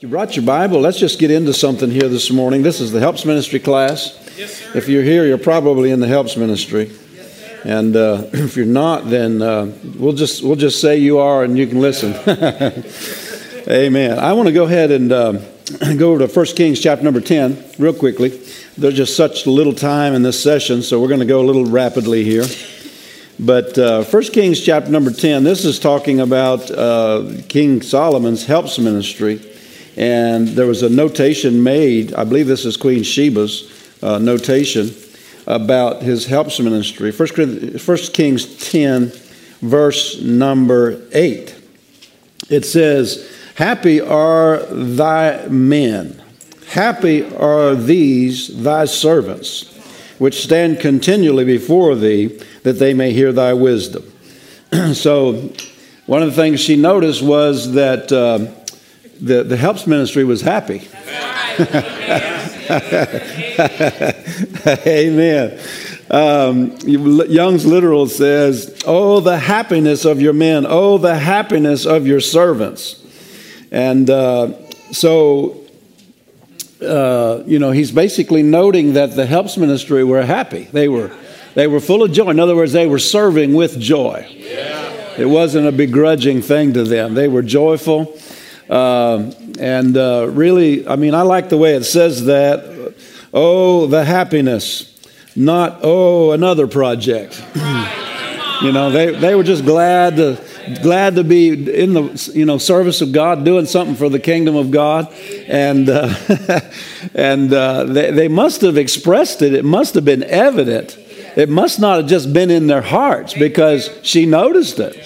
You brought your Bible. Let's just get into something here this morning. This is the Helps Ministry class. Yes, sir. If you're here, you're probably in the Helps Ministry. And uh, if you're not, then uh, we'll just we'll just say you are, and you can listen. Amen. I want to go ahead and uh, go over to 1 Kings chapter number 10 real quickly. There's just such little time in this session, so we're going to go a little rapidly here. But uh, 1 Kings chapter number 10, this is talking about uh, King Solomon's helps ministry. And there was a notation made, I believe this is Queen Sheba's uh, notation, about his helps ministry. 1 Kings 10, verse number 8. It says, Happy are thy men, happy are these thy servants, which stand continually before thee, that they may hear thy wisdom. so, one of the things she noticed was that. Uh, the, the helps ministry was happy. Amen. Um, Young's literal says, Oh, the happiness of your men. Oh, the happiness of your servants. And uh, so, uh, you know, he's basically noting that the helps ministry were happy. They were, they were full of joy. In other words, they were serving with joy. Yeah. It wasn't a begrudging thing to them. They were joyful. Uh, and uh, really, I mean, I like the way it says that. Oh, the happiness, not, oh, another project. you know, they, they were just glad to, glad to be in the you know service of God, doing something for the kingdom of God, and uh, and uh, they, they must have expressed it. It must have been evident. It must not have just been in their hearts because she noticed it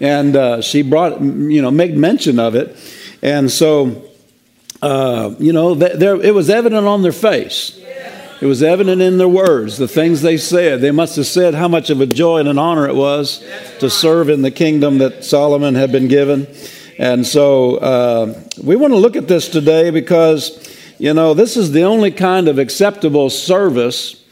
and uh, she brought, you know, made mention of it. And so, uh, you know, there, it was evident on their face. It was evident in their words, the things they said. They must have said how much of a joy and an honor it was to serve in the kingdom that Solomon had been given. And so uh, we want to look at this today because, you know, this is the only kind of acceptable service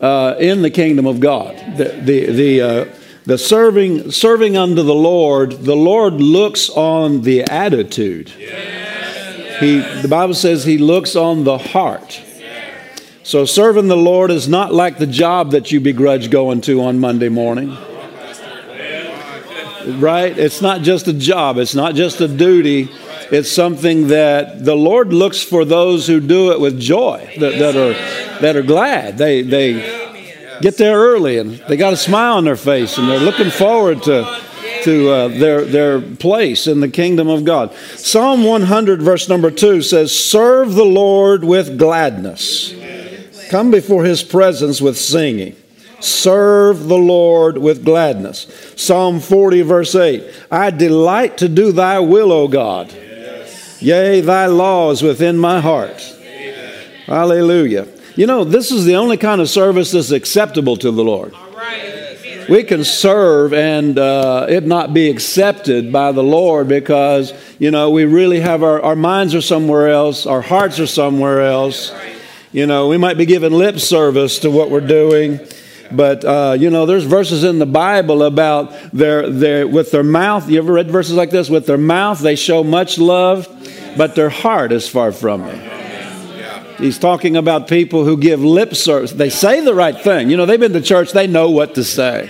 uh, in the kingdom of God. The, the, the uh, the serving serving unto the Lord, the Lord looks on the attitude. He the Bible says he looks on the heart. So serving the Lord is not like the job that you begrudge going to on Monday morning. Right? It's not just a job, it's not just a duty. It's something that the Lord looks for those who do it with joy, that, that are that are glad. They they get there early and they got a smile on their face and they're looking forward to, to uh, their, their place in the kingdom of God. Psalm 100, verse number 2 says, Serve the Lord with gladness, come before his presence with singing. Serve the Lord with gladness. Psalm 40, verse 8 I delight to do thy will, O God. Yea, thy law is within my heart. Hallelujah. You know, this is the only kind of service that's acceptable to the Lord. We can serve and uh, it not be accepted by the Lord because, you know, we really have our, our minds are somewhere else, our hearts are somewhere else. You know, we might be giving lip service to what we're doing. But uh, you know, there's verses in the Bible about their, their with their mouth. You ever read verses like this? With their mouth they show much love, but their heart is far from me. He's talking about people who give lip service. They say the right thing. You know, they've been to church, they know what to say.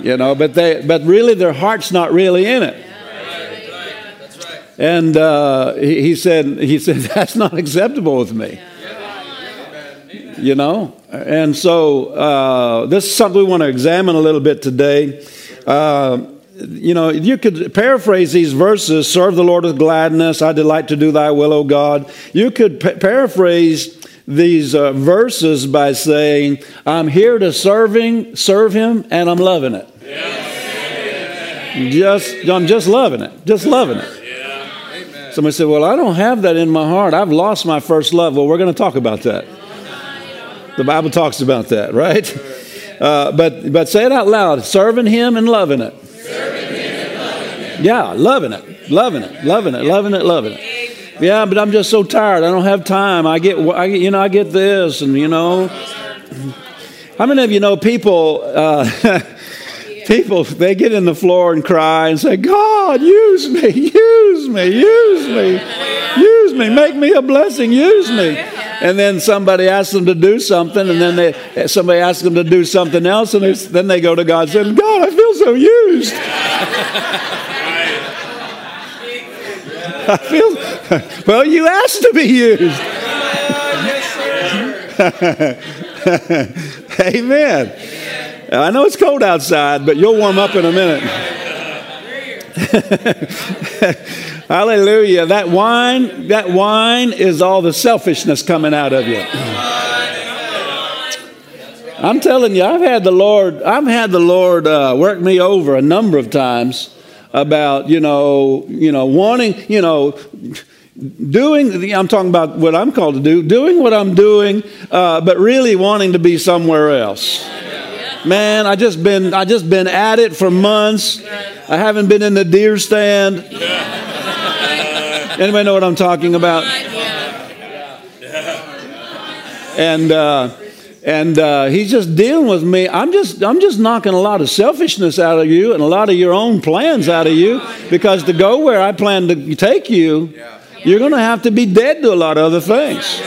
You know, but they but really their heart's not really in it. And uh, he, said he said that's not acceptable with me. You know, and so uh, this is something we want to examine a little bit today. Uh, you know, you could paraphrase these verses serve the Lord with gladness, I delight to do thy will, O God. You could pa- paraphrase these uh, verses by saying, I'm here to serving, serve him, and I'm loving it. Just, I'm just loving it, just loving it. Somebody said, Well, I don't have that in my heart. I've lost my first love. Well, we're going to talk about that. The Bible talks about that, right? Uh, but, but say it out loud serving Him and loving it. Yeah, loving it, loving it, loving it, loving it, loving it. Yeah, but I'm just so tired. I don't have time. I get, I get you know, I get this, and you know. How many of you know people? Uh, people they get in the floor and cry and say, God, use me, use me, use me, use me, make me a blessing, use me. And then somebody asks them to do something, and then they, somebody asks them to do something else, and then they go to God and say, God, I feel so used. I feel, well, you asked to be used. Amen. I know it's cold outside, but you'll warm up in a minute. Hallelujah. That whine, that whine is all the selfishness coming out of you. I'm telling you, I've had the Lord, I've had the Lord uh, work me over a number of times about, you know, you know, wanting, you know, doing i'm talking about what i'm called to do doing what i'm doing uh, but really wanting to be somewhere else Man, I just been I just been at it for months. I haven't been in the deer stand. Anybody know what I'm talking about? And uh, and uh, he's just dealing with me. I'm just I'm just knocking a lot of selfishness out of you and a lot of your own plans out of you because to go where I plan to take you, you're going to have to be dead to a lot of other things.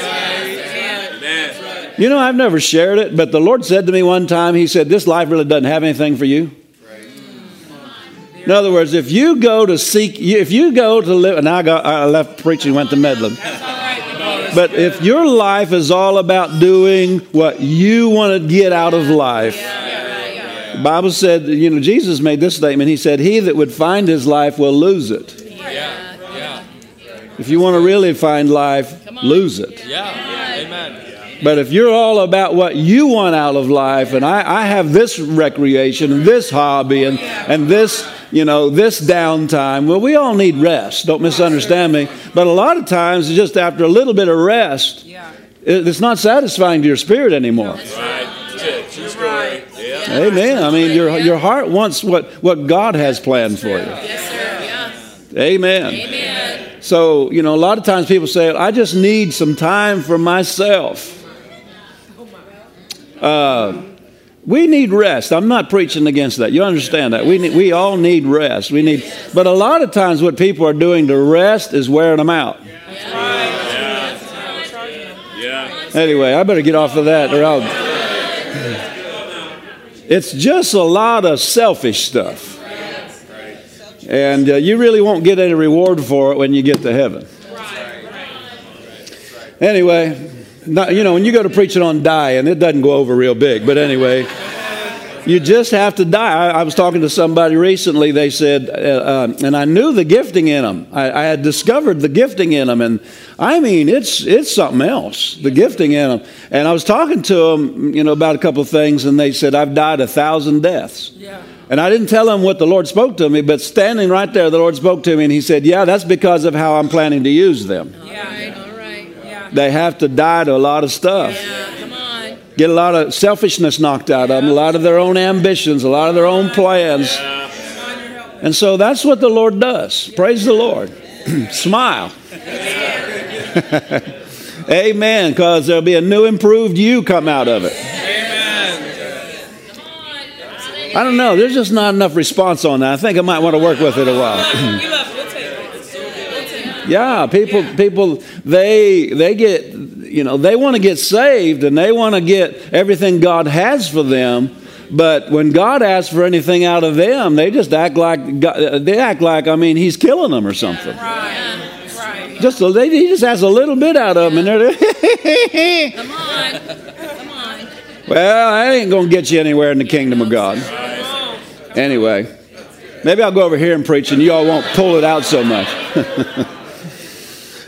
You know, I've never shared it, but the Lord said to me one time, He said, This life really doesn't have anything for you. In other words, if you go to seek, if you go to live, and I, got, I left preaching, went to Medlin. But if your life is all about doing what you want to get out of life, the Bible said, you know, Jesus made this statement. He said, He that would find his life will lose it. If you want to really find life, lose it. Yeah. Amen. But if you're all about what you want out of life, and I, I have this recreation and this hobby and, and this, you know, this downtime, well, we all need rest. Don't misunderstand me. But a lot of times, just after a little bit of rest, it's not satisfying to your spirit anymore. Amen. I mean, your, your heart wants what, what God has planned for you. Amen. Amen. So, you know, a lot of times people say, I just need some time for myself. Uh, we need rest. I'm not preaching against that. You understand that. We, need, we all need rest. We need, but a lot of times what people are doing to rest is wearing them out. Anyway, I better get off of that or I'll. It's just a lot of selfish stuff. And uh, you really won't get any reward for it when you get to heaven. Anyway, not, you know, when you go to preaching on dying, it doesn't go over real big. But anyway, you just have to die. I, I was talking to somebody recently. They said, uh, uh, and I knew the gifting in them. I, I, had discovered the gifting in them, and I mean, it's it's something else. The gifting in them. And I was talking to them, you know, about a couple of things, and they said, "I've died a thousand deaths." Yeah. And I didn't tell them what the Lord spoke to me, but standing right there, the Lord spoke to me, and He said, "Yeah, that's because of how I'm planning to use them." Yeah. They have to die to a lot of stuff. Yeah, come on. Get a lot of selfishness knocked out yeah. of them, a lot of their own ambitions, a lot of their own plans. Yeah. And so that's what the Lord does. Praise the Lord. Smile. Amen. Because there'll be a new, improved you come out of it. I don't know. There's just not enough response on that. I think I might want to work with it a while. Yeah, people people they they get you know they want to get saved and they want to get everything God has for them. But when God asks for anything out of them, they just act like God, uh, they act like I mean He's killing them or something. Right. Right. Just a, they, he just has a little bit out of them, and they're come on, come on. Well, I ain't gonna get you anywhere in the kingdom of God. Anyway, maybe I'll go over here and preach, and you all won't pull it out so much.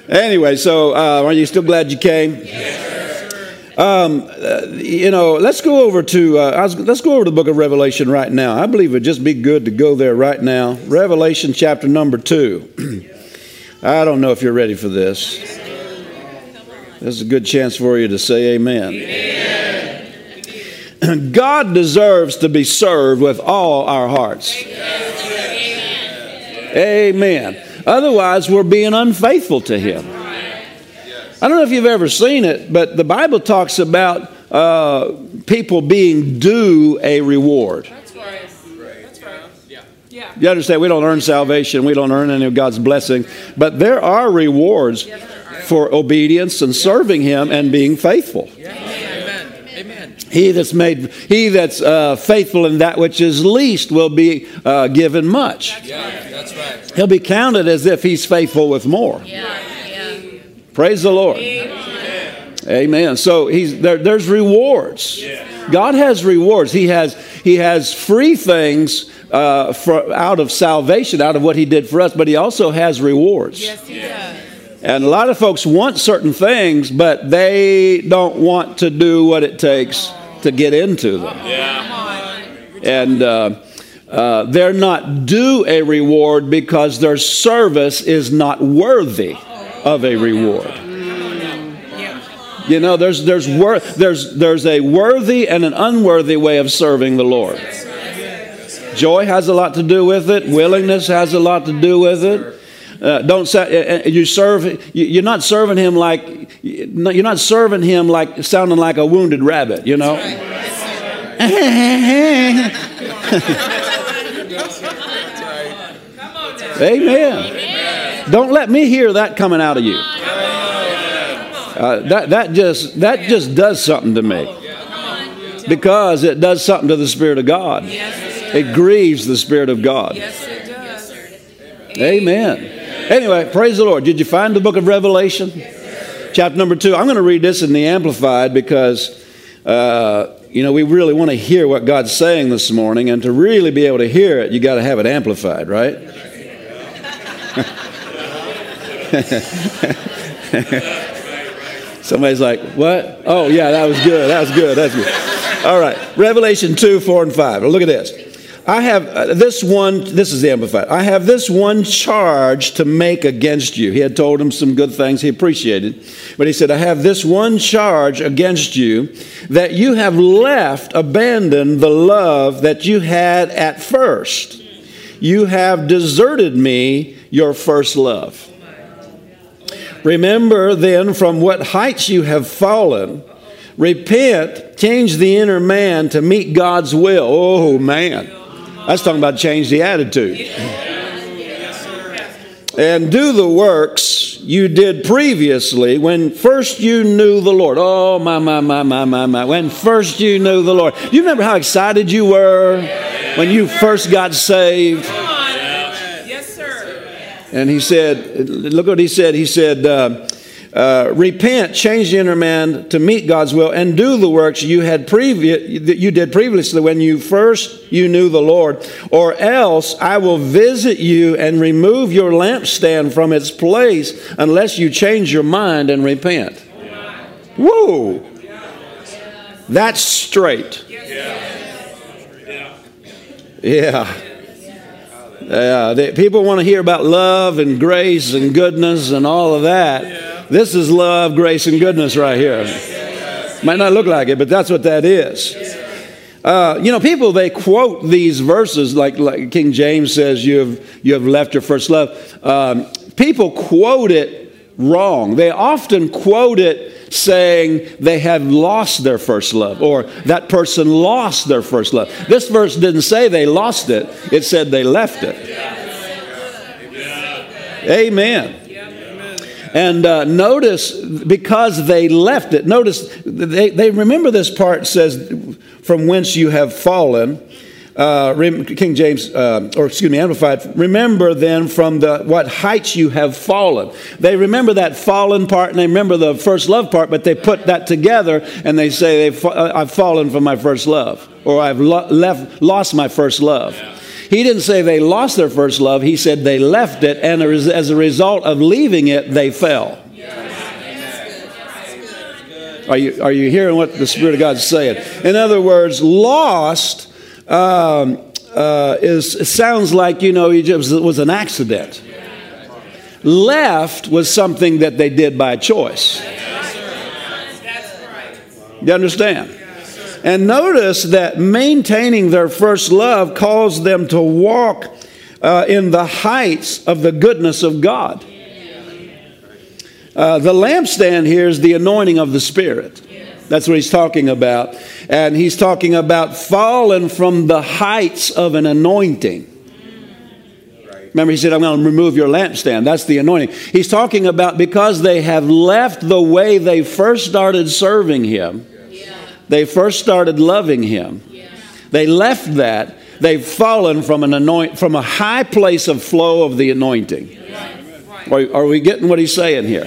Anyway, so uh, are you still glad you came? Um, uh, you know, let's go over to uh, was, let's go over to the book of Revelation right now. I believe it'd just be good to go there right now. Revelation chapter number two. I don't know if you're ready for this. This is a good chance for you to say amen. amen. God deserves to be served with all our hearts. Amen. Otherwise, we're being unfaithful to Him. I don't know if you've ever seen it, but the Bible talks about uh, people being due a reward. You understand? We don't earn salvation. We don't earn any of God's blessing. But there are rewards for obedience and serving Him and being faithful. He that's made, he that's uh, faithful in that which is least will be uh, given much. Yeah, that's right. He'll be counted as if he's faithful with more. Yeah, yeah. Praise the Lord. Amen. Amen. So he's there, there's rewards. Yeah. God has rewards. He has he has free things uh, for, out of salvation, out of what he did for us, but he also has rewards. Yes, he does. And a lot of folks want certain things, but they don't want to do what it takes to get into them. Yeah. And uh, uh, they're not due a reward because their service is not worthy of a reward. You know, there's, there's, wor- there's, there's a worthy and an unworthy way of serving the Lord. Joy has a lot to do with it, willingness has a lot to do with it. Uh, don't uh, uh, you serve. You're not serving him like you're not serving him like sounding like a wounded rabbit. You know. Amen. Don't let me hear that coming out of you. Uh, that that just that just does something to me because it does something to the Spirit of God. It grieves the Spirit of God. Amen. Anyway, praise the Lord. Did you find the book of Revelation? Chapter number two. I'm going to read this in the Amplified because, uh, you know, we really want to hear what God's saying this morning. And to really be able to hear it, you got to have it amplified, right? Somebody's like, what? Oh, yeah, that was good. That was good. That's good. All right. Revelation 2, 4, and 5. Look at this. I have uh, this one, this is the Amplified. I have this one charge to make against you. He had told him some good things he appreciated. But he said, I have this one charge against you that you have left, abandoned the love that you had at first. You have deserted me, your first love. Remember then from what heights you have fallen. Repent, change the inner man to meet God's will. Oh, man. That's talking about change the attitude. And do the works you did previously when first you knew the Lord. Oh, my, my, my, my, my, my. When first you knew the Lord. You remember how excited you were when you first got saved? Yes, sir. And he said, look what he said. He said, uh, uh, repent, change the inner man to meet God's will, and do the works you had previous that you did previously when you first you knew the Lord. Or else I will visit you and remove your lampstand from its place unless you change your mind and repent. Whoa, that's straight. Yeah. Yeah, people want to hear about love and grace and goodness and all of that. This is love, grace, and goodness right here. Might not look like it, but that's what that is. Uh, you know, people they quote these verses like, like King James says, "You have you have left your first love." Um, people quote it wrong. They often quote it saying they have lost their first love or that person lost their first love. This verse didn't say they lost it; it said they left it. Amen. And uh, notice, because they left it, notice they, they remember this part says, from whence you have fallen. Uh, King James, uh, or excuse me, Amplified, remember then from the what heights you have fallen. They remember that fallen part and they remember the first love part, but they put that together and they say, uh, I've fallen from my first love, or I've lo- left, lost my first love. He didn't say they lost their first love, he said they left it, and as a result of leaving it, they fell. Are you, are you hearing what the Spirit of God is saying? In other words, lost um, uh, is, sounds like, you know, it was an accident. Left was something that they did by choice. You understand? And notice that maintaining their first love caused them to walk uh, in the heights of the goodness of God. Uh, the lampstand here is the anointing of the Spirit. That's what he's talking about. And he's talking about falling from the heights of an anointing. Remember, he said, I'm going to remove your lampstand. That's the anointing. He's talking about because they have left the way they first started serving him. They first started loving him. They left that. They've fallen from an anoint from a high place of flow of the anointing. Right. Are, are we getting what he's saying here?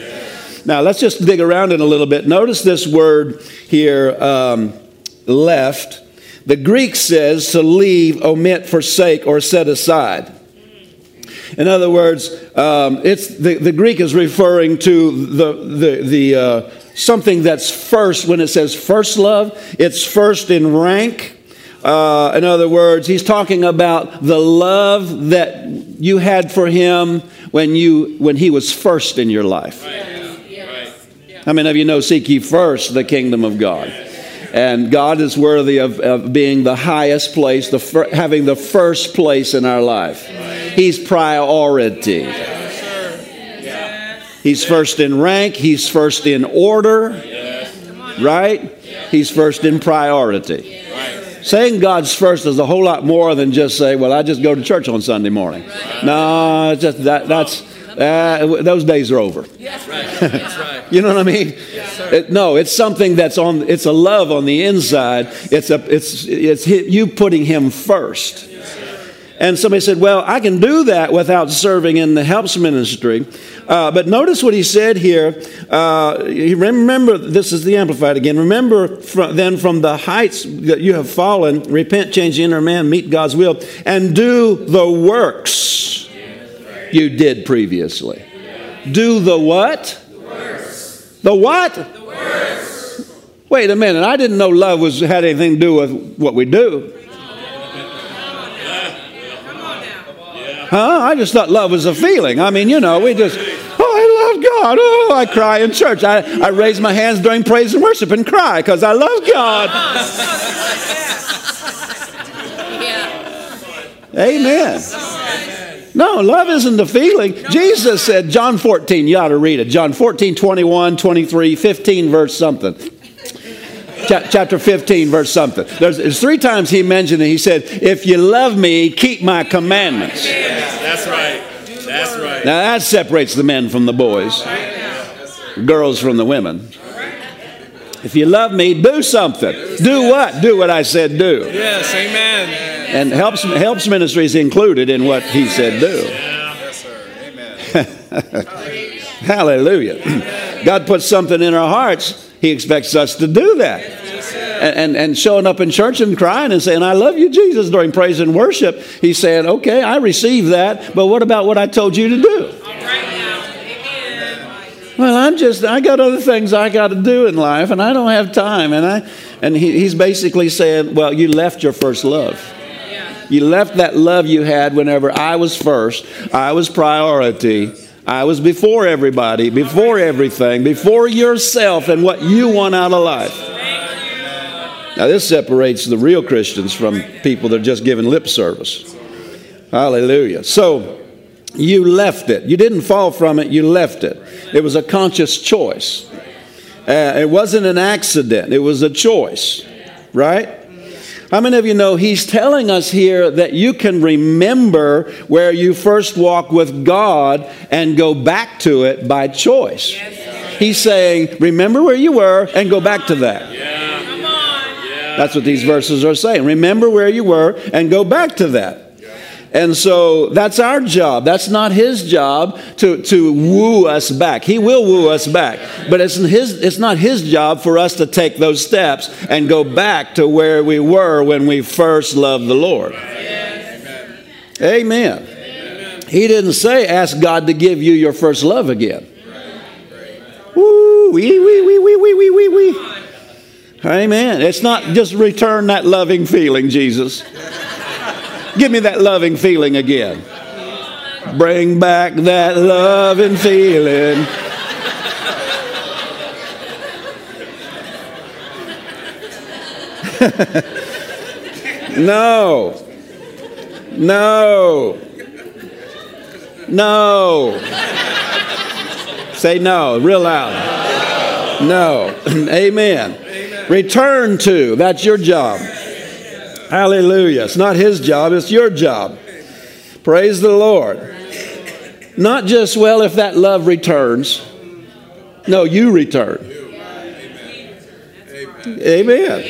Now, let's just dig around in a little bit. Notice this word here, um, left. The Greek says to leave, omit, forsake, or set aside. In other words, um, it's the, the Greek is referring to the the the uh, something that's first. When it says first love, it's first in rank. Uh, in other words, he's talking about the love that you had for him when you when he was first in your life. Right. How many of you know seek ye first the kingdom of God? And God is worthy of, of being the highest place, the fir- having the first place in our life. He's priority. He's first in rank, he's first in order, right? He's first in priority. Saying God's first is a whole lot more than just say, "Well, I just go to church on Sunday morning." No, just that, that's uh, those days are over. you know what I mean? It, no, it's something that's on. It's a love on the inside. It's a. It's it's you putting Him first. And somebody said, Well, I can do that without serving in the helps ministry. Uh, but notice what he said here. Uh, remember, this is the Amplified again. Remember from, then from the heights that you have fallen, repent, change the inner man, meet God's will, and do the works you did previously. Do the what? The, what? The Wait a minute. I didn't know love was had anything to do with what we do. Huh? I just thought love was a feeling. I mean, you know, we just, oh, I love God. Oh, I cry in church. I, I raise my hands during praise and worship and cry because I love God. Amen. No, love isn't a feeling. Jesus said, John 14, you ought to read it. John 14, 21, 23, 15, verse something chapter 15, verse something. There's, there's, three times he mentioned it. He said, If you love me, keep my commandments. That's right. That's right. Now that separates the men from the boys, girls from the women. If you love me, do something. Do what? Do what I said do. Yes, amen. And helps helps ministries included in what he said do. Yes, sir. Amen. Hallelujah. God puts something in our hearts he expects us to do that. And, and, and, showing up in church and crying and saying, I love you, Jesus, during praise and worship. He's saying, okay, I receive that, but what about what I told you to do? Well, I'm just, I got other things I got to do in life and I don't have time. And, I, and he, he's basically saying, well, you left your first love. You left that love you had whenever I was first, I was priority I was before everybody, before everything, before yourself and what you want out of life. Now, this separates the real Christians from people that are just giving lip service. Hallelujah. So, you left it. You didn't fall from it, you left it. It was a conscious choice. Uh, it wasn't an accident, it was a choice, right? How many of you know he's telling us here that you can remember where you first walked with God and go back to it by choice? He's saying, remember where you were and go back to that. That's what these verses are saying. Remember where you were and go back to that. And so that's our job. That's not his job to, to woo us back. He will woo us back. But it's, his, it's not his job for us to take those steps and go back to where we were when we first loved the Lord. Amen. Amen. He didn't say, ask God to give you your first love again. Woo, wee, wee, wee, wee, wee, wee, wee, wee. Amen. It's not just return that loving feeling, Jesus. Give me that loving feeling again. Bring back that loving feeling. no. No. No. Say no, real loud. No. Amen. Amen. Return to. That's your job. Hallelujah. It's not his job, it's your job. Praise the Lord. Not just, well, if that love returns. No, you return. Amen.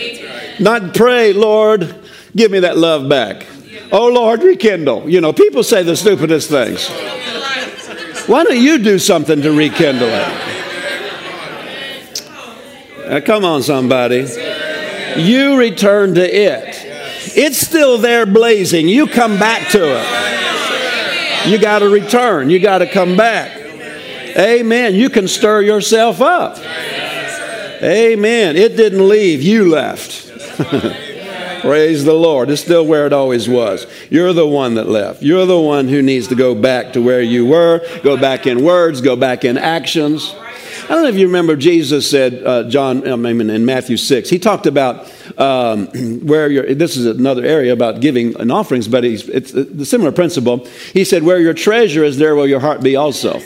Not pray, Lord, give me that love back. Oh, Lord, rekindle. You know, people say the stupidest things. Why don't you do something to rekindle it? Uh, come on, somebody. You return to it. It's still there blazing. You come back to it. You got to return. You got to come back. Amen. You can stir yourself up. Amen. It didn't leave, you left. Praise the Lord. It's still where it always was. You're the one that left. You're the one who needs to go back to where you were, go back in words, go back in actions. I don't know if you remember Jesus said, uh, John, I mean, in Matthew 6, he talked about um, where your, this is another area about giving and offerings, but it's the similar principle. He said, Where your treasure is, there will your heart be also.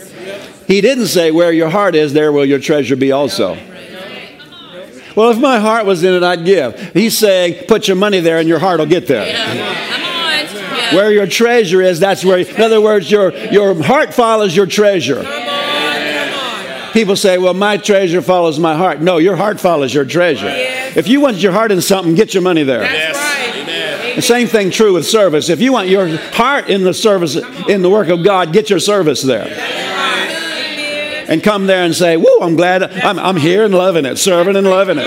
He didn't say, Where your heart is, there will your treasure be also. Well, if my heart was in it, I'd give. He's saying, Put your money there and your heart will get there. Yeah. Where your treasure is, that's where, in other words, your, your heart follows your treasure. People say, well, my treasure follows my heart. No, your heart follows your treasure. Yes. If you want your heart in something, get your money there. That's right. The same thing true with service. If you want your heart in the service, in the work of God, get your service there. And come there and say, whoa, I'm glad I'm, I'm here and loving it, serving and loving it.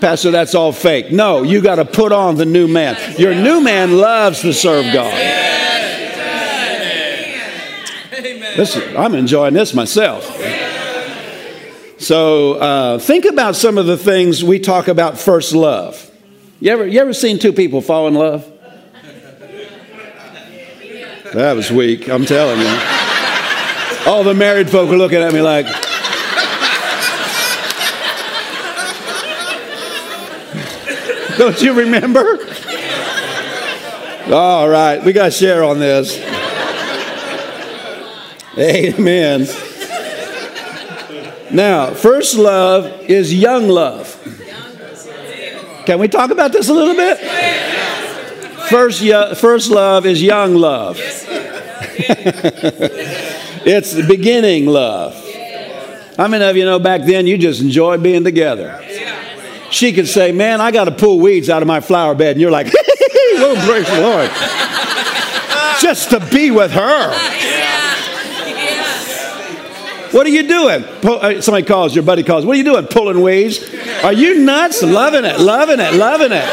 Pastor, that's all fake. No, you got to put on the new man. Your new man loves to serve God. This, I'm enjoying this myself. So uh, think about some of the things we talk about first love. You ever, you ever seen two people fall in love? That was weak, I'm telling you. All the married folk are looking at me like, Don't you remember? All right, we got to share on this. Amen. Now, first love is young love. Can we talk about this a little bit? First, first love is young love. it's the beginning love. How many of you know back then you just enjoyed being together? She could say, Man, I got to pull weeds out of my flower bed. And you're like, Oh, praise the Lord. Just to be with her. What are you doing? Uh, somebody calls, your buddy calls. What are you doing? Pulling weeds? Are you nuts? loving it, loving it, loving it.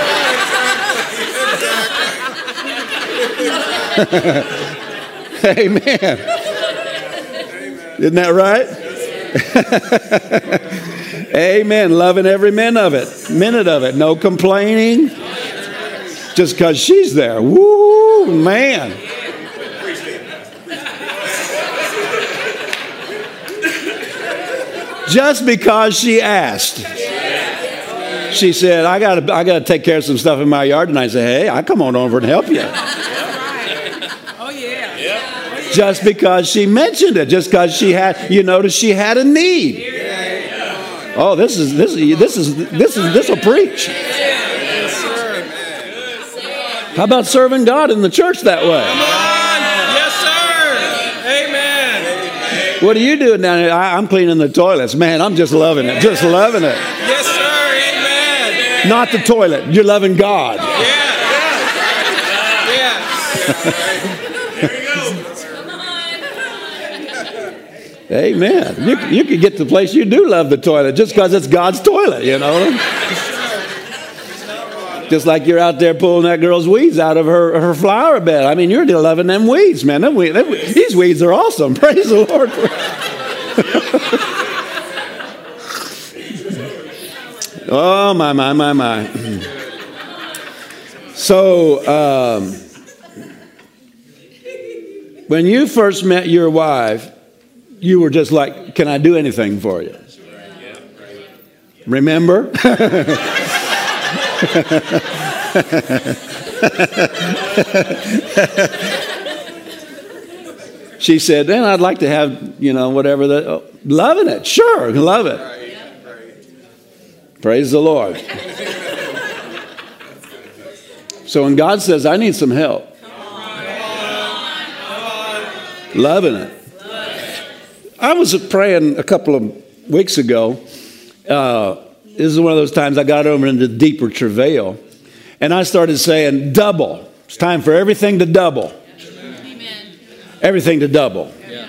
Amen. Isn't that right? Amen. Loving every minute of it. Minute of it. No complaining. Just because she's there. Woo, man. Just because she asked. She said, I got to, I got to take care of some stuff in my yard. And I said, Hey, I come on over and help you. Oh, yeah. Just because she mentioned it, just because she had, you notice she had a need. Oh, this is this is this is this is this will preach. How about serving God in the church that way? What are you doing down here? I, am cleaning the toilets. Man, I'm just loving it. Just loving it. Yes, sir. Amen. Not the toilet. You're loving God. Yeah. Yeah. Amen. You, you could get to the place you do love the toilet just because it's God's toilet, you know. Just like you're out there pulling that girl's weeds out of her, her flower bed. I mean, you're loving them weeds, man. Them weeds, them, these weeds are awesome. Praise the Lord. oh, my, my, my, my. So, um, when you first met your wife, you were just like, Can I do anything for you? Remember? she said, "Then I'd like to have, you know, whatever that. Oh, loving it, sure, love it. Praise the Lord. so when God says, "I need some help," Loving it. I was praying a couple of weeks ago. Uh, this is one of those times I got over into deeper travail. And I started saying, double. It's time for everything to double. Amen. Everything to double. Yeah.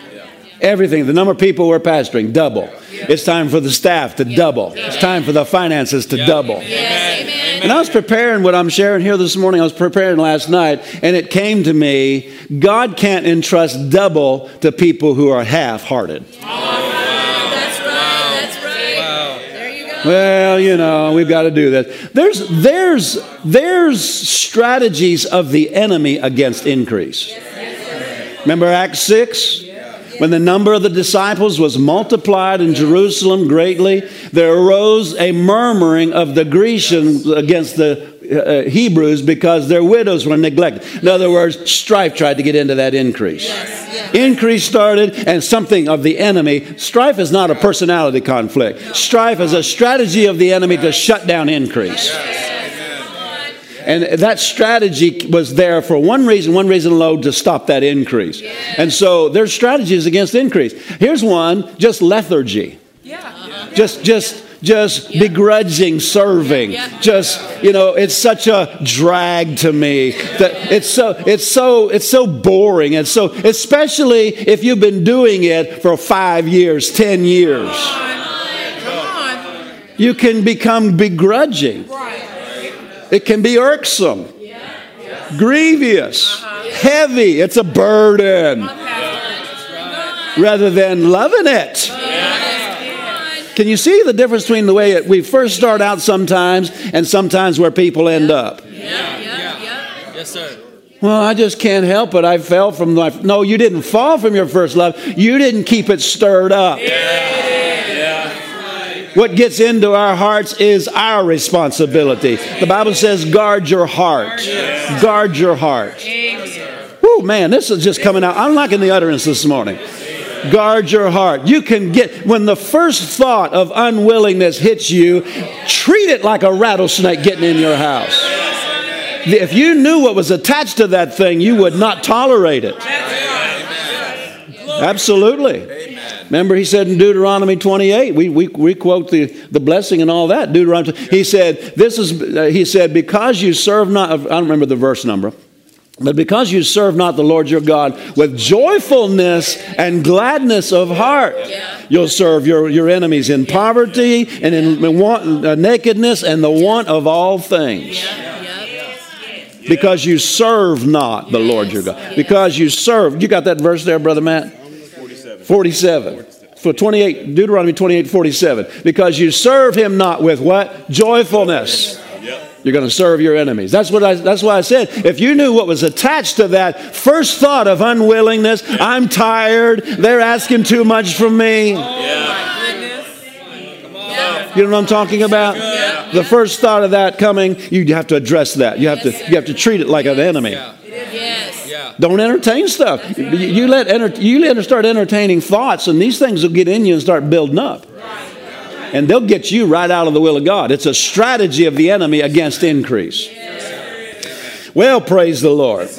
Everything. The number of people we're pastoring, double. It's time for the staff to double. It's time for the finances to double. And I was preparing what I'm sharing here this morning. I was preparing last night, and it came to me God can't entrust double to people who are half hearted. Well, you know, we've got to do this. There's, there's, there's strategies of the enemy against increase. Remember Acts 6? When the number of the disciples was multiplied in Jerusalem greatly, there arose a murmuring of the Grecians against the uh, Hebrews because their widows were neglected. In other words, strife tried to get into that increase. Yes, yes. Increase started, and something of the enemy. Strife is not a personality conflict, strife is a strategy of the enemy to shut down increase. And that strategy was there for one reason, one reason alone, to stop that increase. And so there's strategies against increase. Here's one just lethargy. Yeah. Just, just, just yeah. begrudging serving. Yeah. Just, you know, it's such a drag to me that it's so, it's so, it's so boring. And so, especially if you've been doing it for five years, 10 years, you can become begrudging. It can be irksome, grievous, heavy. It's a burden rather than loving it. Can you see the difference between the way it, we first start out sometimes and sometimes where people end up? Yeah, yeah, Yes, sir. Well, I just can't help it. I fell from my. No, you didn't fall from your first love. You didn't keep it stirred up. Yeah. What gets into our hearts is our responsibility. The Bible says, guard your heart. Guard your heart. Oh, man, this is just coming out. I'm liking the utterance this morning. Guard your heart. You can get, when the first thought of unwillingness hits you, treat it like a rattlesnake getting in your house. If you knew what was attached to that thing, you would not tolerate it. Absolutely. Remember, he said in Deuteronomy 28, we, we, we quote the, the blessing and all that. Deuteronomy, he said, this is, uh, he said, because you serve not, I don't remember the verse number, but because you serve not the Lord your God with joyfulness and gladness of heart, you'll serve your, your enemies in poverty and in want, uh, nakedness and the want of all things. Because you serve not the Lord your God. Because you serve. You got that verse there, Brother Matt? 47. For 28, Deuteronomy 28, 47. Because you serve him not with what? Joyfulness. You're going to serve your enemies. That's what I, that's why I said, if you knew what was attached to that first thought of unwillingness, I'm tired, they're asking too much from me. Oh, you know what I'm talking about? The first thought of that coming, you have to address that. You have to you have to treat it like an enemy. Don't entertain stuff. You, you let enter, you let start entertaining thoughts, and these things will get in you and start building up. And they'll get you right out of the will of God. It's a strategy of the enemy against increase. Well, praise the Lord.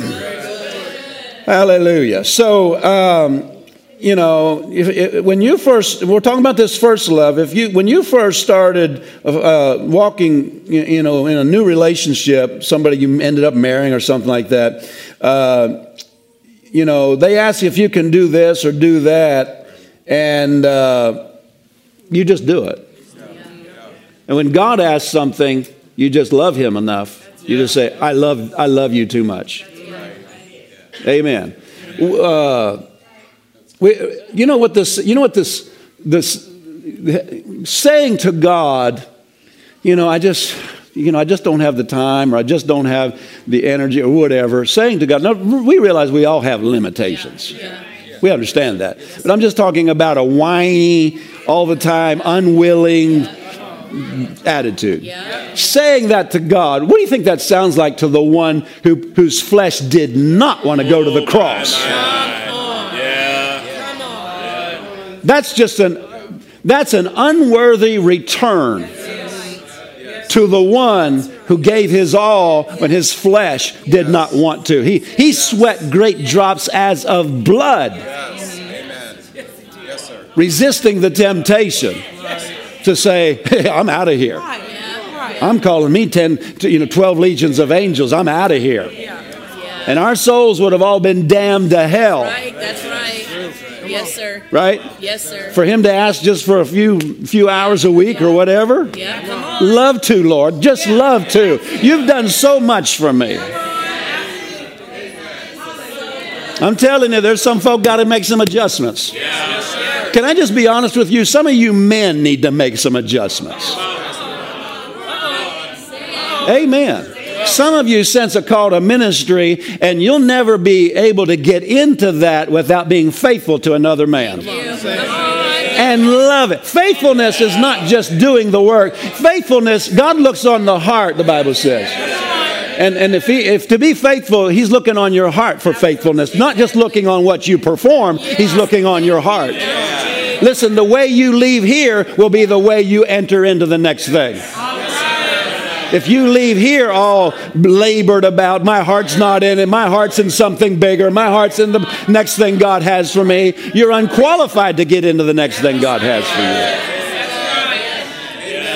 Hallelujah. So, um, you know, if, if, when you first, we're talking about this first love. If you, when you first started uh, walking, you know, in a new relationship, somebody you ended up marrying or something like that, uh, you know, they ask if you can do this or do that, and uh, you just do it. And when God asks something, you just love Him enough. You just say, "I love, I love you too much." Amen. Uh, we, you know what this? You know what this? This saying to God, you know, I just you know, I just don't have the time or I just don't have the energy or whatever. Saying to God, now we realize we all have limitations. We understand that. But I'm just talking about a whiny, all the time, unwilling attitude. Yeah. Saying that to God, what do you think that sounds like to the one who, whose flesh did not want to go to the oh, cross? That's just an that's an unworthy return to the one who gave his all when his flesh did not want to. He, he sweat great drops as of blood, resisting the temptation to say, hey, I'm out of here. I'm calling me 10, to, you know, 12 legions of angels. I'm out of here. And our souls would have all been damned to hell. Right, that's right. Yes, sir. Right? Yes, sir. For him to ask just for a few few hours a week or whatever. Yeah, come on. Love to, Lord. Just love to. You've done so much for me. I'm telling you, there's some folk got to make some adjustments. Can I just be honest with you? Some of you men need to make some adjustments. Amen. Some of you sense a call to ministry, and you'll never be able to get into that without being faithful to another man. And love it. Faithfulness is not just doing the work. Faithfulness, God looks on the heart, the Bible says. And, and if, he, if to be faithful, He's looking on your heart for faithfulness, not just looking on what you perform, He's looking on your heart. Listen, the way you leave here will be the way you enter into the next thing. If you leave here all labored about, my heart's not in it, my heart's in something bigger, my heart's in the next thing God has for me, you're unqualified to get into the next thing God has for you.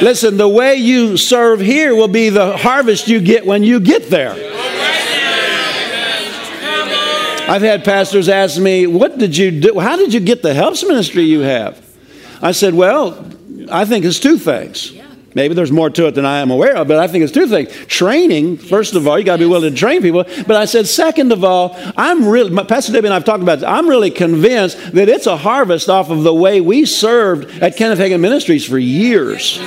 Listen, the way you serve here will be the harvest you get when you get there. I've had pastors ask me, What did you do? How did you get the helps ministry you have? I said, Well, I think it's two things. Maybe there's more to it than I am aware of, but I think it's two things. Training, first of all, you got to be willing to train people. But I said, second of all, I'm really, Pastor Debbie and I've talked about this, I'm really convinced that it's a harvest off of the way we served at Kenneth Hagin Ministries for years.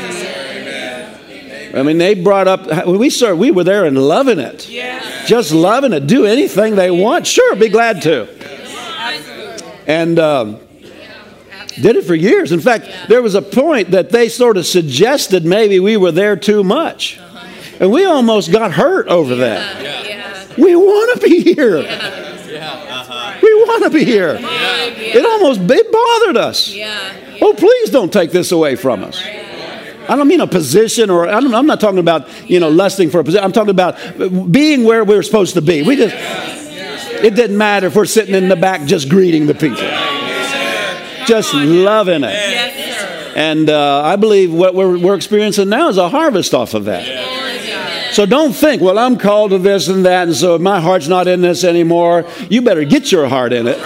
I mean, they brought up, we served, we were there and loving it. Just loving it. Do anything they want. Sure, be glad to. And, um, did it for years. In fact, there was a point that they sort of suggested maybe we were there too much. And we almost got hurt over that. Yeah. We want to be here. Uh-huh. We want to be here. It almost it bothered us. Yeah. Oh, please don't take this away from us. I don't mean a position, or I am not talking about you know lusting for a position. I'm talking about being where we're supposed to be. We just it didn't matter if we're sitting in the back just greeting the people just loving it. Yes. And uh, I believe what we're, we're experiencing now is a harvest off of that. So don't think, well, I'm called to this and that, and so my heart's not in this anymore. You better get your heart in it.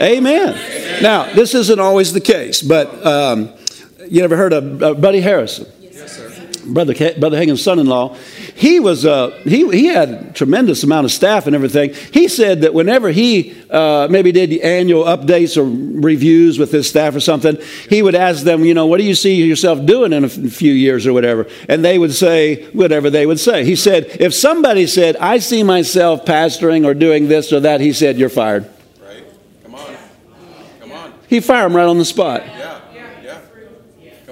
Amen. Now, this isn't always the case, but um, you ever heard of uh, Buddy Harrison? Brother, Brother Hagin's son-in-law, he was uh, he he had a tremendous amount of staff and everything. He said that whenever he uh, maybe did annual updates or reviews with his staff or something, he would ask them, you know, what do you see yourself doing in a few years or whatever, and they would say whatever they would say. He said, if somebody said, I see myself pastoring or doing this or that, he said, you're fired. Right? Come on. Come on. He fired him right on the spot. Yeah.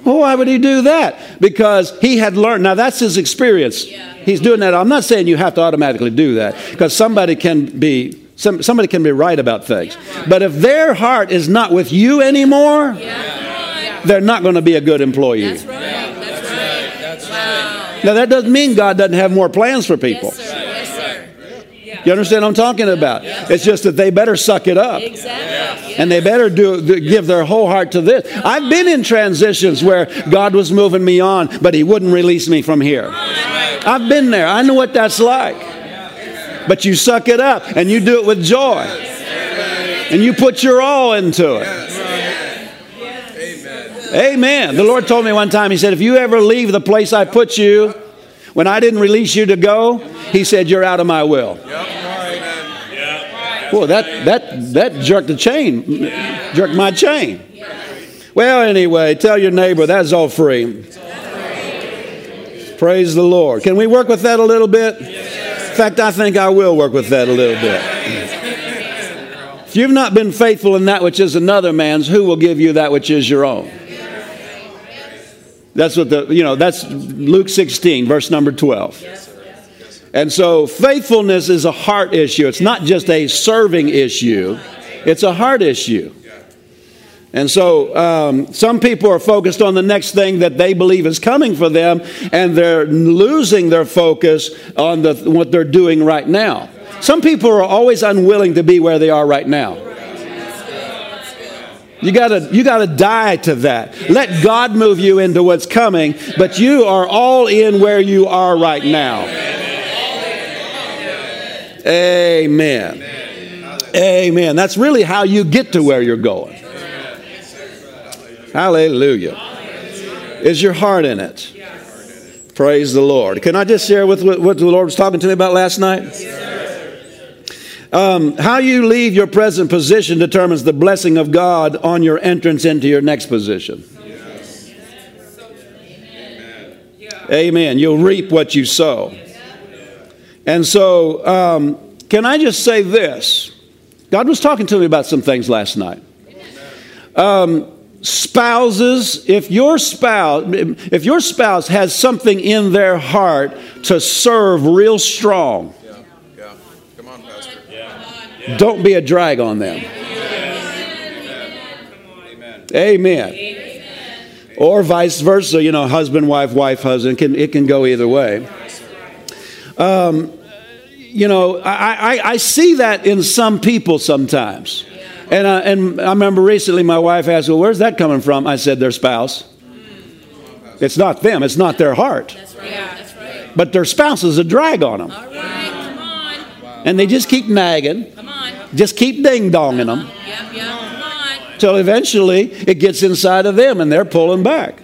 Well, why would he do that? Because he had learned. Now, that's his experience. He's doing that. I'm not saying you have to automatically do that because somebody can be. Some, somebody can be right about things. But if their heart is not with you anymore, they're not going to be a good employee. That's right. That's right. That's Wow. Now, that doesn't mean God doesn't have more plans for people. Yes, sir. Yes, sir. You understand what I'm talking about? It's just that they better suck it up. Exactly. And they better do, do- give their whole heart to this. I've been in transitions where God was moving me on, but He wouldn't release me from here. I've been there. I know what that's like. But you suck it up and you do it with joy. And you put your all into it. Amen. The Lord told me one time, He said, if you ever leave the place I put you, when I didn't release you to go, He said, you're out of my will. Well, that, that, that jerked the chain, jerked my chain. Well, anyway, tell your neighbor that's all free. Praise the Lord. Can we work with that a little bit? In fact, I think I will work with that a little bit. If you've not been faithful in that which is another man's, who will give you that which is your own? That's what the, you know, that's Luke 16, verse number 12. And so faithfulness is a heart issue. It's not just a serving issue, it's a heart issue. And so um, some people are focused on the next thing that they believe is coming for them, and they're losing their focus on the, what they're doing right now. Some people are always unwilling to be where they are right now. You gotta, you gotta die to that. Let God move you into what's coming, but you are all in where you are right now. Amen. Amen. That's really how you get to where you're going. Hallelujah. Is your heart in it? Praise the Lord. Can I just share with what the Lord was talking to me about last night? Um, how you leave your present position determines the blessing of God on your entrance into your next position. Amen. You'll reap what you sow. And so, um, can I just say this? God was talking to me about some things last night. Um, spouses, if your spouse, if your spouse has something in their heart to serve real strong, Yeah. Yeah. Come on, Pastor. Don't be a drag on them. Amen. Amen. Or vice versa, you know, husband, wife, wife, husband. Can, it can go either way. Um, you know, I, I, I see that in some people sometimes. And, I, and I remember recently my wife asked, Well, where's that coming from? I said, Their spouse. It's not them, it's not their heart. That's right. That's right. But their spouse is a drag on them. All right. Come on. And they just keep nagging, Come on. Just keep ding donging them. Yep. Yep. Till eventually it gets inside of them and they're pulling back.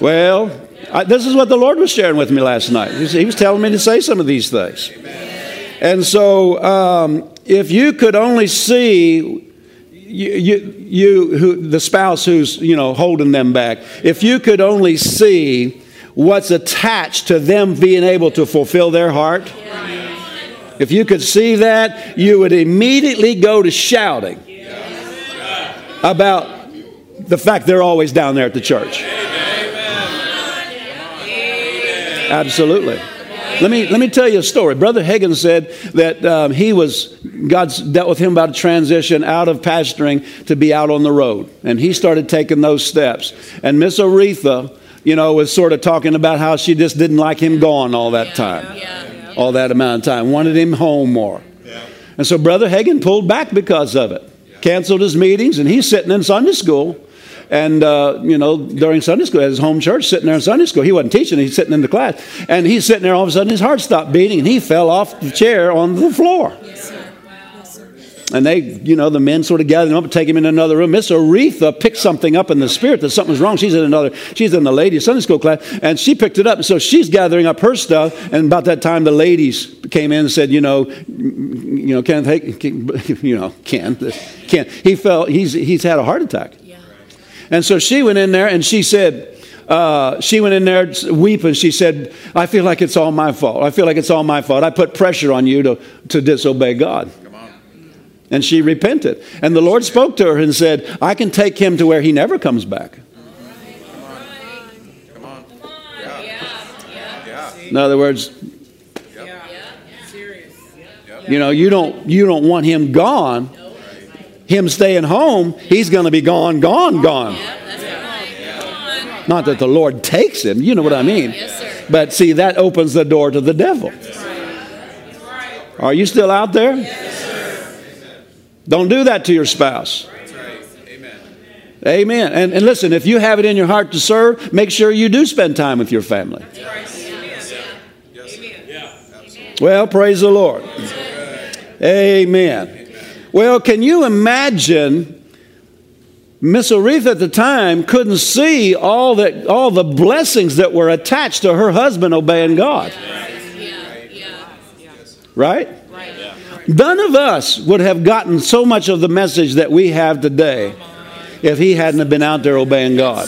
Well, I, this is what the Lord was sharing with me last night. He was, he was telling me to say some of these things. And so, um, if you could only see you, you, you who, the spouse who's you know holding them back, if you could only see what's attached to them being able to fulfill their heart, if you could see that, you would immediately go to shouting about the fact they're always down there at the church. Absolutely. Let me, let me tell you a story. Brother Hagin said that um, he was, God's dealt with him about a transition out of pastoring to be out on the road. And he started taking those steps. And Miss Oretha, you know, was sort of talking about how she just didn't like him gone all that time, Yeah. All that amount of time, wanted him home more. And so Brother Hagin pulled back because of it, canceled his meetings, and he's sitting in Sunday school. And, uh, you know, during Sunday school, at his home church, sitting there in Sunday school, he wasn't teaching, he's sitting in the class. And he's sitting there, all of a sudden, his heart stopped beating, and he fell off the chair on the floor. Yes, sir. Yes, sir. And they, you know, the men sort of gathered him up and take him in another room. Miss Oretha picked something up in the spirit that something was wrong. She's in another, she's in the ladies' Sunday school class, and she picked it up. And so she's gathering up her stuff. And about that time, the ladies came in and said, you know, you know, Kenneth, hey, you know, Ken, Ken, he fell, he's, he's had a heart attack. Yeah. And so she went in there and she said, uh, she went in there weeping. She said, I feel like it's all my fault. I feel like it's all my fault. I put pressure on you to, to disobey God. And she repented. And the Lord spoke to her and said, I can take him to where he never comes back. In other words, you know, you don't you don't want him gone. Him staying home, he's going to be gone, gone, gone. Not that the Lord takes him, you know what I mean. But see, that opens the door to the devil. Are you still out there? Don't do that to your spouse. Amen. Amen. And, and listen, if you have it in your heart to serve, make sure you do spend time with your family. Well, praise the Lord. Amen. Well, can you imagine? Miss Oretha at the time couldn't see all that all the blessings that were attached to her husband obeying God. Right? None of us would have gotten so much of the message that we have today if he hadn't been out there obeying God.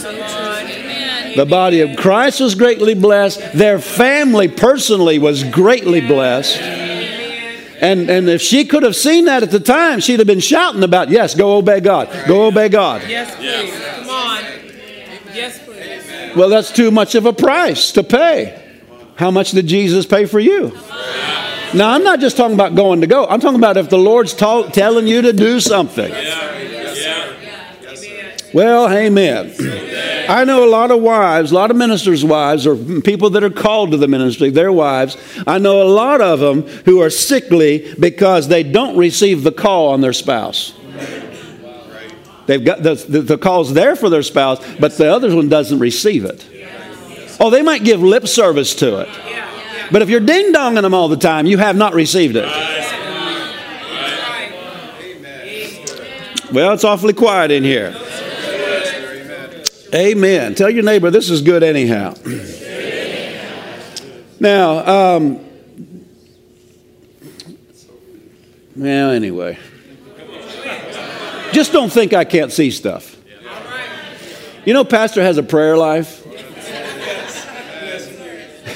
The body of Christ was greatly blessed. Their family personally was greatly blessed. And, and if she could have seen that at the time, she'd have been shouting about, yes, go obey God. Go obey God. Yes, please. Come on. Yes, please. Well, that's too much of a price to pay. How much did Jesus pay for you? Now, I'm not just talking about going to go. I'm talking about if the Lord's ta- telling you to do something. Well, amen. I know a lot of wives, a lot of ministers' wives, or people that are called to the ministry, their wives. I know a lot of them who are sickly because they don't receive the call on their spouse. They've got the, the, the call's there for their spouse, but the other one doesn't receive it. Oh, they might give lip service to it. But if you're ding donging them all the time, you have not received it. Well, it's awfully quiet in here. Amen. Tell your neighbor this is good anyhow. Now, um, well, anyway, just don't think I can't see stuff. You know, Pastor has a prayer life.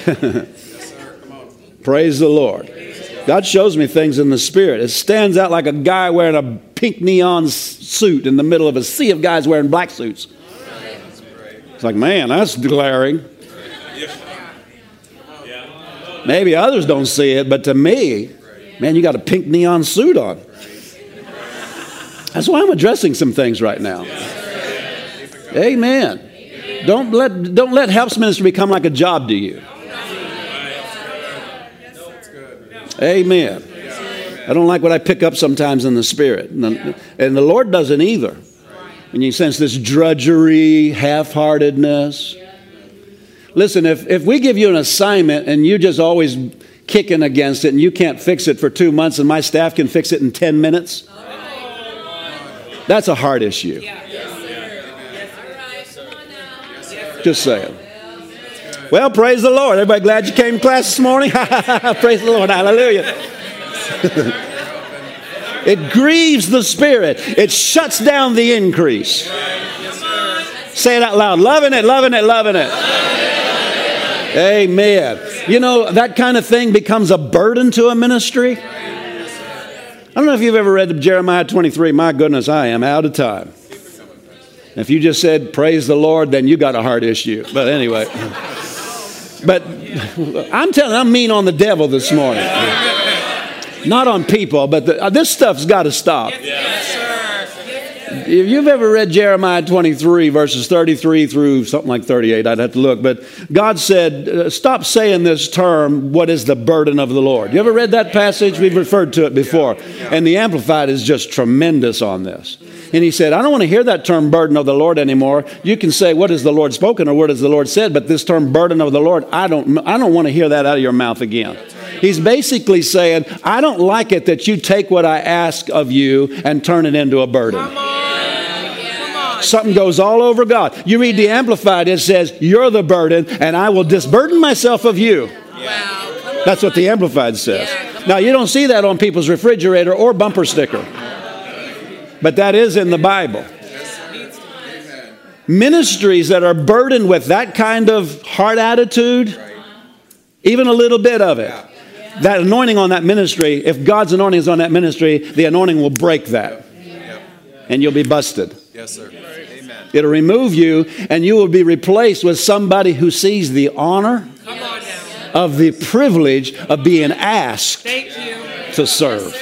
Praise the Lord. God shows me things in the spirit. It stands out like a guy wearing a pink neon suit in the middle of a sea of guys wearing black suits. It's like, man, that's glaring. Maybe others don't see it, but to me, man, you got a pink neon suit on. That's why I'm addressing some things right now. Amen. Don't let, don't let helps ministry become like a job to you. Amen. I don't like what I pick up sometimes in the spirit. And the, and the Lord doesn't either. And you sense this drudgery, half heartedness. Listen, if, if we give you an assignment and you just always kicking against it and you can't fix it for two months and my staff can fix it in 10 minutes, that's a heart issue. Just saying. Well, praise the Lord. Everybody glad you came to class this morning? praise the Lord. Hallelujah. it grieves the spirit, it shuts down the increase. Say it out loud. Loving it, loving it, loving it. Amen. You know, that kind of thing becomes a burden to a ministry. I don't know if you've ever read Jeremiah 23. My goodness, I am out of time. If you just said, Praise the Lord, then you got a heart issue. But anyway. But I'm telling I'm mean on the devil this morning. Not on people, but the, uh, this stuff's got to stop. If you've ever read Jeremiah 23, verses 33 through something like 38, I'd have to look, but God said, uh, Stop saying this term, what is the burden of the Lord? You ever read that passage? We've referred to it before. And the Amplified is just tremendous on this. And he said, I don't want to hear that term burden of the Lord anymore. You can say, What has the Lord spoken or what has the Lord said? But this term burden of the Lord, I don't, I don't want to hear that out of your mouth again. He's basically saying, I don't like it that you take what I ask of you and turn it into a burden. Something goes all over God. You read the Amplified, it says, You're the burden, and I will disburden myself of you. That's what the Amplified says. Now, you don't see that on people's refrigerator or bumper sticker. But that is in the Bible. Ministries that are burdened with that kind of heart attitude, even a little bit of it, that anointing on that ministry, if God's anointing is on that ministry, the anointing will break that. And you'll be busted. Yes, sir. It'll remove you, and you will be replaced with somebody who sees the honor of the privilege of being asked to serve.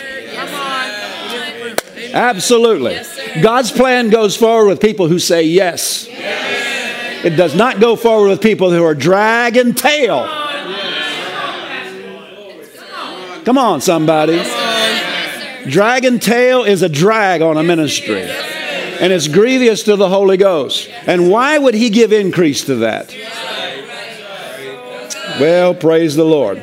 Absolutely. God's plan goes forward with people who say yes. It does not go forward with people who are dragging tail. Come on, somebody. Dragging tail is a drag on a ministry. And it's grievous to the Holy Ghost. And why would he give increase to that? Well, praise the Lord.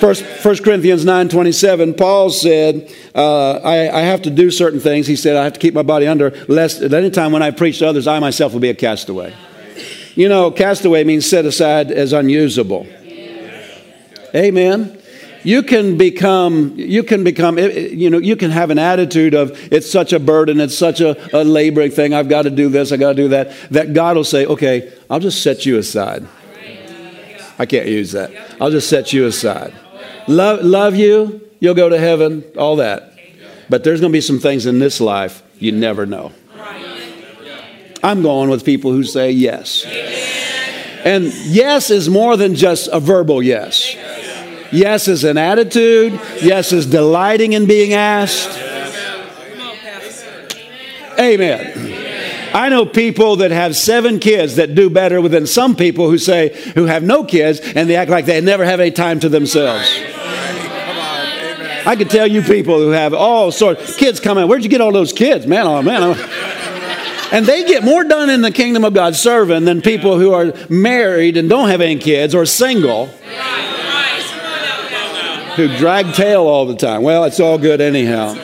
First, 1 Corinthians 9 27, Paul said, uh, I, I, have to do certain things. He said, I have to keep my body under, lest at any time when I preach to others, I myself will be a castaway. You know, castaway means set aside as unusable. Amen. You can become, you can become, you know, you can have an attitude of it's such a burden, it's such a, a laboring thing, I've got to do this, I've got to do that, that God will say, okay, I'll just set you aside. I can't use that. I'll just set you aside. Love, love you, you'll go to heaven, all that. But there's going to be some things in this life you never know. I'm going with people who say yes. And yes is more than just a verbal yes. Yes is an attitude. Yes is delighting in being asked. Amen. I know people that have seven kids that do better than some people who say, who have no kids and they act like they never have any time to themselves. I could tell you people who have all sorts kids come coming. Where'd you get all those kids, man? Oh man, oh. and they get more done in the kingdom of God serving than people who are married and don't have any kids or single who drag tail all the time. Well, it's all good anyhow.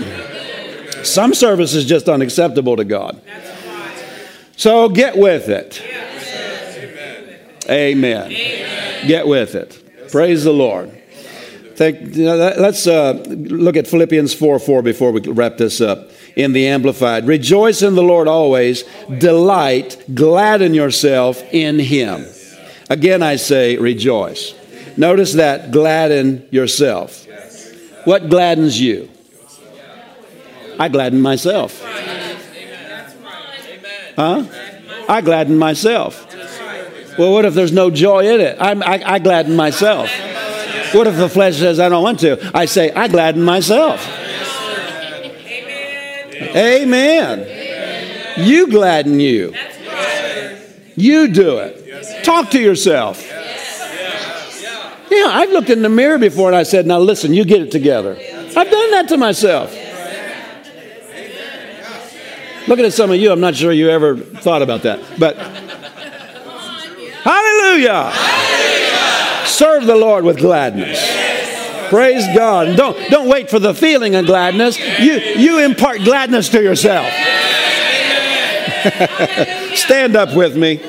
Some service is just unacceptable to God. So get with it. Amen. Get with it. Praise the Lord. You know, let's uh, look at Philippians 4 4 before we wrap this up in the Amplified. Rejoice in the Lord always, delight, gladden yourself in Him. Again, I say rejoice. Notice that gladden yourself. What gladdens you? I gladden myself. Huh? I gladden myself. Well, what if there's no joy in it? I, I, I gladden myself. What if the flesh says I don't want to? I say, I gladden myself. Amen. You gladden you. You do it. Talk to yourself. Yeah, I've looked in the mirror before and I said, now listen, you get it together. I've done that to myself. Looking at some of you, I'm not sure you ever thought about that. But hallelujah. hallelujah. Serve the Lord with gladness. Praise God. don't, don't wait for the feeling of gladness. You, you impart gladness to yourself. Stand up with me.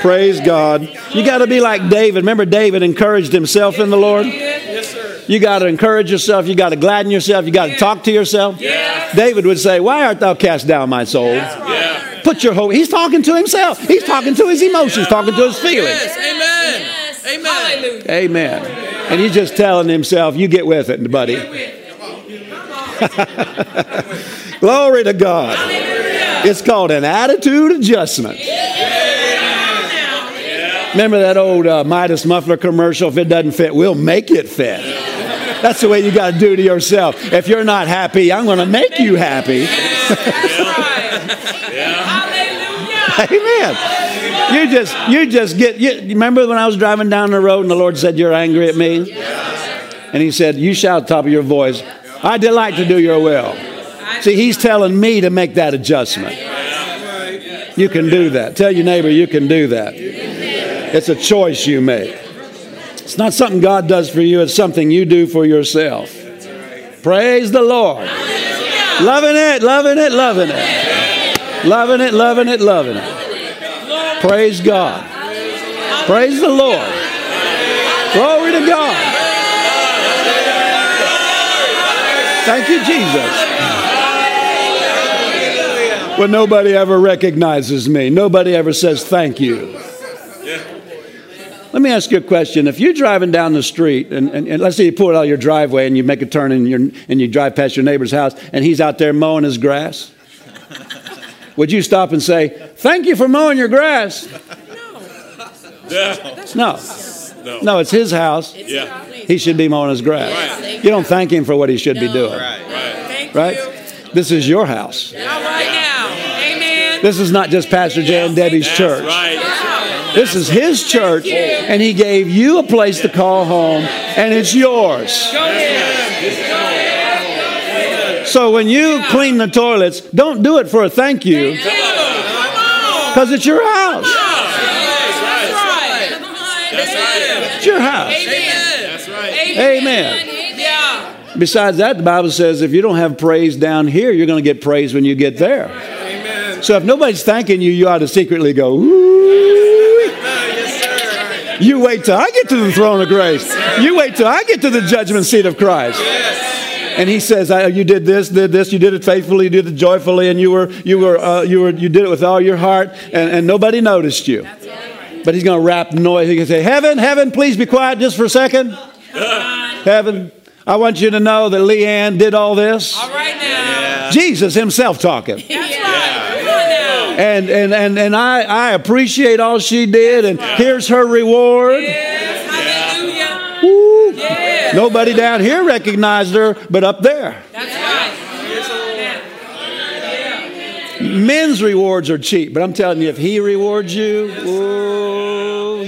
Praise God. You got to be like David. Remember, David encouraged himself in the Lord? Yes, sir. You got to encourage yourself. You got to gladden yourself. You got to talk to yourself. David would say, Why art thou cast down, my soul? Put your hope. He's talking to himself. He's talking to his emotions, talking to his feelings. Yes. Amen. Amen. Amen. And he's just telling himself, you get with it, buddy. Glory to God. It's called an attitude adjustment. Remember that old uh, Midas muffler commercial? If it doesn't fit, we'll make it fit. That's the way you got to do to yourself. If you're not happy, I'm going to make you happy. Yeah. Hallelujah. Amen. You just, you just get, you, remember when I was driving down the road and the Lord said, You're angry at me? And He said, You shout at the top of your voice, I delight to do your will. See, He's telling me to make that adjustment. You can do that. Tell your neighbor you can do that. It's a choice you make. It's not something God does for you, it's something you do for yourself. Praise the Lord. Loving it, loving it, loving it. Loving it, loving it, loving it. Praise God. Praise the Lord. Glory to God. Thank you, Jesus. Well, nobody ever recognizes me. Nobody ever says thank you. Let me ask you a question. If you're driving down the street, and, and, and let's say you pull out of your driveway and you make a turn and, and you drive past your neighbor's house, and he's out there mowing his grass, would you stop and say, Thank you for mowing your grass? No. No. No. No, it's his house. Yeah. He should be mowing his grass. Right. You don't thank him for what he should be doing. Right. Thank Right? you. This is your house. All right now. Amen. This is not just Pastor Jay and Debbie's That's church. right. This is his church, and he gave you a place to call home, and it's yours. So when you clean the toilets, don't do it for a thank you, because it's your house. It's your house. Amen. Besides that, the Bible says if you don't have praise down here, you're going to get praise when you get there. So if nobody's thanking you, you ought to secretly go, Ooh. You wait till I get to the throne of grace. You wait till I get to the judgment seat of Christ. And he says, "You did this, did this. You did it faithfully. You did it joyfully, and you were, you were, uh, you were, you did it with all your heart, and, and nobody noticed you." But he's going to wrap noise. He can say, "Heaven, heaven, please be quiet just for a second. Heaven, I want you to know that Leanne did all this. All right now. Jesus himself talking." That's right. Come on now. and and and, and I, I appreciate all she did and here's her reward Yes. Hallelujah. Woo. Yes. nobody down here recognized her but up there That's right. Men's rewards are cheap, but I'm telling you, if he rewards you, ooh,